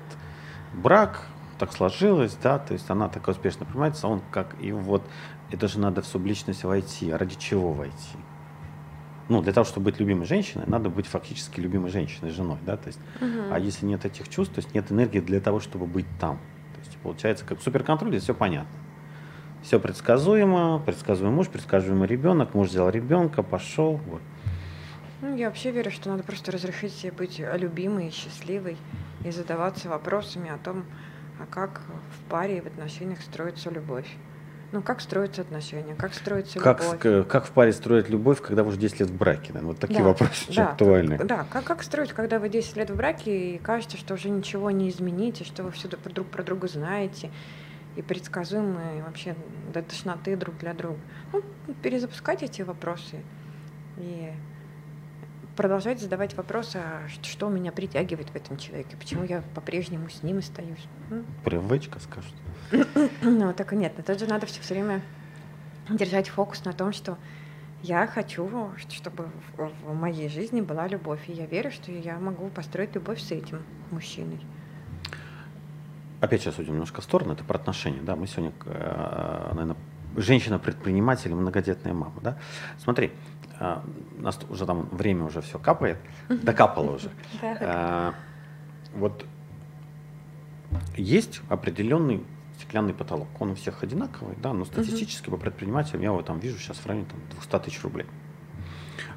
брак, так сложилось, да, то есть она так успешно принимается, он как, и вот, это же надо в субличность войти, а ради чего войти? Ну, для того, чтобы быть любимой женщиной, надо быть фактически любимой женщиной, женой, да, то есть, а если нет этих чувств, то есть нет энергии для того, чтобы быть там. То есть получается, как в суперконтроле, все понятно. Все предсказуемо, предсказуемый муж, предсказуемый ребенок, муж взял ребенка, пошел, вот. Ну, я вообще верю, что надо просто разрешить себе быть любимой и счастливой и задаваться вопросами о том, а как в паре и в отношениях строится любовь. Ну, как строятся отношения, как строится Как, любовь. как в паре строить любовь, когда вы уже 10 лет в браке? наверное? Вот такие Да, вопросы да, актуальны. как- Да, как, как строить, когда вы 10 лет в браке и кажется, что уже ничего не измените, что вы все друг про друга знаете и предсказуемы вообще до тошноты друг для друга. Ну, перезапускать эти вопросы и продолжать задавать вопросы, а что меня притягивает в этом человеке, почему я по-прежнему с ним остаюсь. Привычка, скажут. (coughs) ну, так и нет, но тут же надо все время держать фокус на том, что я хочу, чтобы в моей жизни была любовь. И я верю, что я могу построить любовь с этим мужчиной. Опять сейчас уйдем немножко в сторону, это про отношения. Да, мы сегодня, наверное, женщина-предприниматель, многодетная мама. Да? Смотри, э, у нас уже там время уже все капает, докапало уже. (laughs) А, Вот есть определенный стеклянный потолок. Он у всех одинаковый, да, но статистически по предпринимателям я его там вижу сейчас в районе там, 200 тысяч рублей.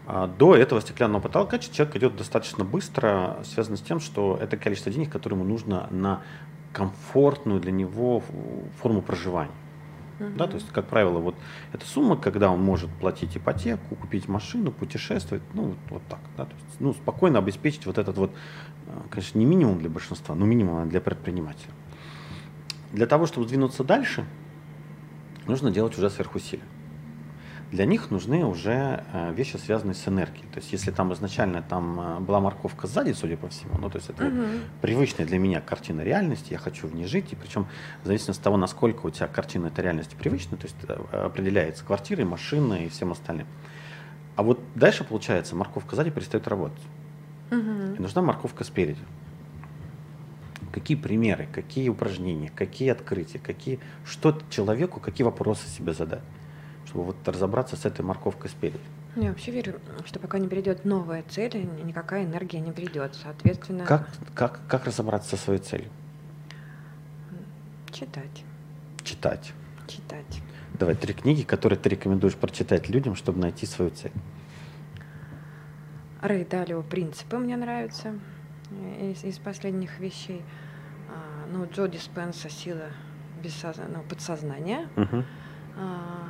А До этого стеклянного потолка человек идет достаточно быстро, связано с тем, что это количество денег, которое ему нужно на комфортную для него форму проживания. Да, то есть, как правило, вот эта сумма, когда он может платить ипотеку, купить машину, путешествовать, ну, вот, вот так, да, то есть, ну, спокойно обеспечить вот этот вот, э, конечно, не минимум для большинства, но минимум для предпринимателя. Для того, чтобы сдвинуться дальше, нужно делать уже сверхусилия. Для них нужны уже э, вещи, связанные с энергией. То есть, если там изначально там э, была морковка сзади, судя по всему, ну, то есть это Мгм. привычная для меня картина реальности, я хочу в ней жить, и причем в зависимости от того, насколько у тебя картина этой реальности привычна, то есть э, определяется квартирой, машиной и всем остальным. А вот дальше, получается, морковка сзади перестает работать. Мгм. И нужна морковка спереди. Какие примеры, какие упражнения, какие открытия, какие, что человеку, какие вопросы себе задать, чтобы вот разобраться с этой морковкой спереди. Ну, Я вообще верю, что пока не придет новая цель, ни- никакая энергия не придет. Соответственно, Как, как, как разобраться со своей целью? читать. Читать. Читать. Давай три книги, которые ты рекомендуешь прочитать людям, чтобы найти свою цель. Рэй Далио «Принципы» мне нравятся э, из, из последних вещей. А, ну, Джо Диспенса «Сила бессозна- ну, подсознания». Мгм. А,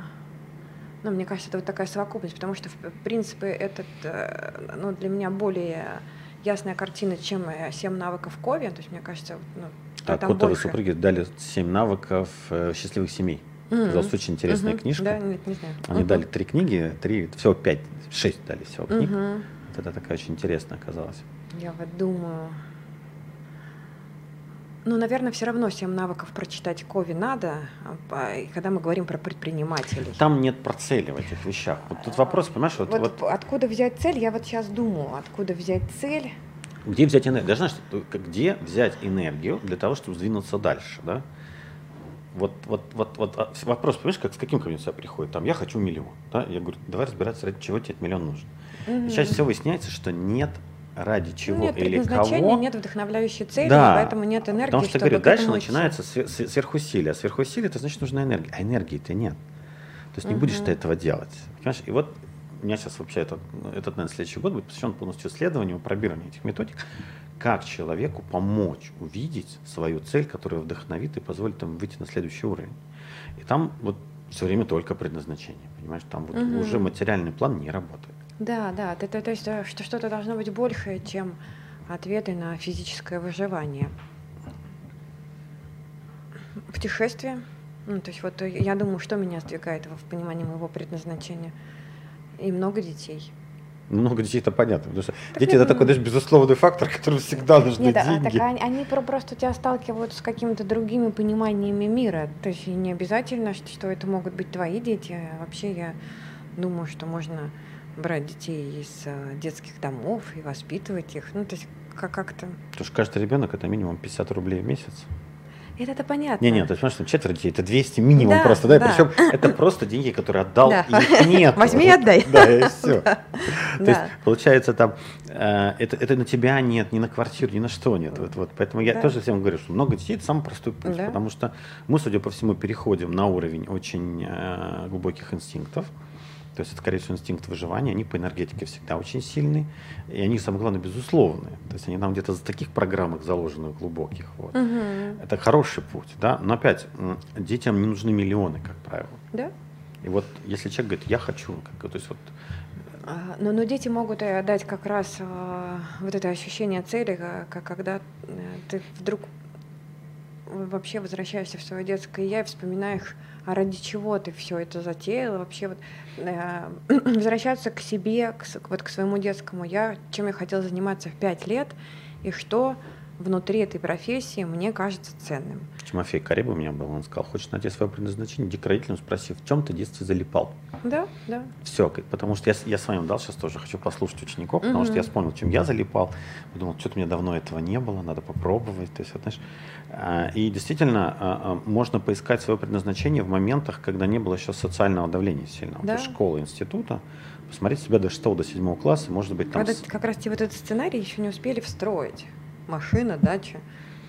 ну, мне кажется, это вот такая совокупность, потому что, в принципе, этот, э, ну, для меня более ясная картина, чем э, «Семь навыков Кови». То есть, мне кажется, ну, А там Котовы больше. супруги дали семь навыков э, счастливых семей. Мгм. Оказалось, очень интересная Мгм. книжка. Да, нет, не знаю. Они Мгм. дали три книги, три, всего пять, шесть дали всего книг. Вот это такая очень интересная оказалась. Я вот думаю. Ну, наверное, все равно семь навыков прочитать Кови надо, а, и когда мы говорим про предпринимателей. Там нет про цели в этих вещах. Вот тут вопрос, понимаешь, вот, вот, вот откуда взять цель? Я вот сейчас думаю, откуда взять цель. где взять энергию? Даже знаешь, где взять энергию для того, чтобы сдвинуться дальше, да? Вот, вот, вот, вот а, вопрос, понимаешь, как, с каким ко мне сюда приходит? Там, я хочу миллион, да? Я говорю, давай разбираться, ради чего тебе этот миллион нужен. И чаще всего выясняется, что нет ради чего нет или кого. нет вдохновляющей цели, Да. поэтому нет энергии, Потому что, говорю, дальше этому начинается све- све- сверхусилие. А сверхусилие, это значит, нужна энергия. А энергии-то нет. То есть не будешь ты этого делать. Понимаешь? И вот у меня сейчас вообще этот, этот наверное, следующий год будет посвящен полностью исследованию, пробированию этих методик, как человеку помочь увидеть свою цель, которая вдохновит и позволит ему выйти на следующий уровень. И там вот все время только предназначение, понимаешь, там вот Мгм. уже материальный план не работает. Да, да, то, то- то есть, э, что что-то должно быть большее, чем ответы на физическое выживание. Путешествие. Ну, то есть вот э, я думаю, что меня сдвигает в понимании моего предназначения. И много детей. Много детей это понятно, потому что Так дети нет, это такой даже безусловный фактор, (laughs) который всегда нужны Нет, а деньги. так они, они про- просто тебя сталкивают с какими-то другими пониманиями мира. То есть не обязательно, что, это могут быть твои дети. А Вообще я думаю, что можно брать детей из э, детских домов и воспитывать их. Ну, то есть как- как-то... Потому что каждый ребенок это минимум 50 рублей в месяц. Это, это понятно. Не, не, ты понимаешь, что четверо детей, это 200 минимум Да, просто, да, да. причем это просто деньги, которые отдал, Да. и их (laughs) нет. Возьми и отдай. Да, и все. (laughs) Да. То есть, получается, там, э, это, это на тебя нет, ни на квартиру, ни на что нет. Вот, вот. Поэтому я Да. тоже всем говорю, что много детей – это самый простой путь, Да. потому что мы, судя по всему, переходим на уровень очень э, глубоких инстинктов. То есть это, скорее всего, инстинкт выживания. Они по энергетике всегда очень сильные. И они, самое главное, безусловные. То есть они нам где-то за таких программах заложенных глубоких. Вот. Мгм. Это хороший путь, да. Но опять, детям не нужны миллионы, как правило. Да? И вот если человек говорит, я хочу, как, то есть вот А, Но, но дети могут э, дать как раз а, вот это ощущение цели, как когда э, ты вдруг вообще возвращаешься в свое детское я и вспоминаешь, а ради чего ты все это затеяла, вообще вот э, (clears throat) возвращаться к себе, к, вот к своему детскому. Я, чем я хотела заниматься в пять лет, и что внутри этой профессии мне кажется ценным. Тимофей Кариб у меня был, он сказал, хочешь найти свое предназначение, иди к родителям, спроси, в чем ты в детстве залипал. Да, да. Все, потому что я, с- я с вами дал сейчас тоже, хочу послушать учеников, потому что я вспомнил, чем я залипал. Подумал, что-то мне давно этого не было, надо попробовать. То есть, знаешь, а, и действительно, а, а, можно поискать свое предназначение в моментах, когда не было еще социального давления сильного. Да. То есть школы, института, посмотреть себя до 6 до 7 класса, может быть, там... Когда как раз тебе вот этот сценарий еще не успели встроить. Машина, дача.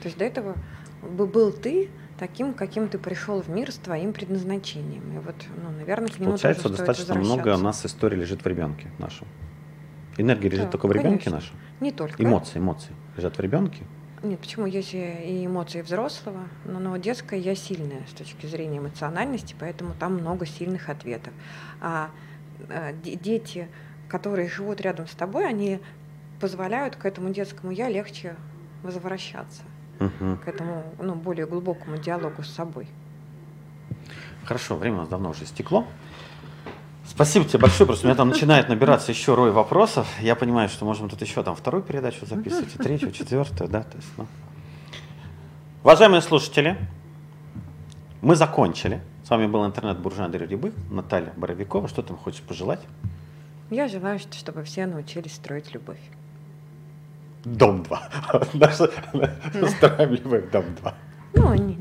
То есть до этого бы был ты таким, каким ты пришел в мир с твоим предназначением. И вот, ну, наверное, к нему Получается, тоже достаточно много у нас истории лежит в ребенке нашем. Энергия лежит Да, только в ребенке конечно. нашем. Не только. Эмоции, эмоции лежат в ребенке. Нет, почему есть и эмоции взрослого, но, но детская я сильная с точки зрения эмоциональности, поэтому там много сильных ответов. А де- дети, которые живут рядом с тобой, они позволяют к этому детскому я легче возвращаться, Мгм. к этому ну, более глубокому диалогу с собой. Хорошо, время у нас давно уже стекло. Спасибо тебе большое, просто у меня там начинает набираться еще рой вопросов. Я понимаю, что можем тут еще там вторую передачу записывать, и третью, четвертую, да. То есть, ну. Уважаемые слушатели, мы закончили. С вами был интернет-буржуа Андрей Рябых, Наталья Боровикова. Что ты хочешь пожелать? Я желаю, что- чтобы все научились строить любовь. Дом 2. (laughs) Настраиваем (laughs) Дом 2. Ну, не, не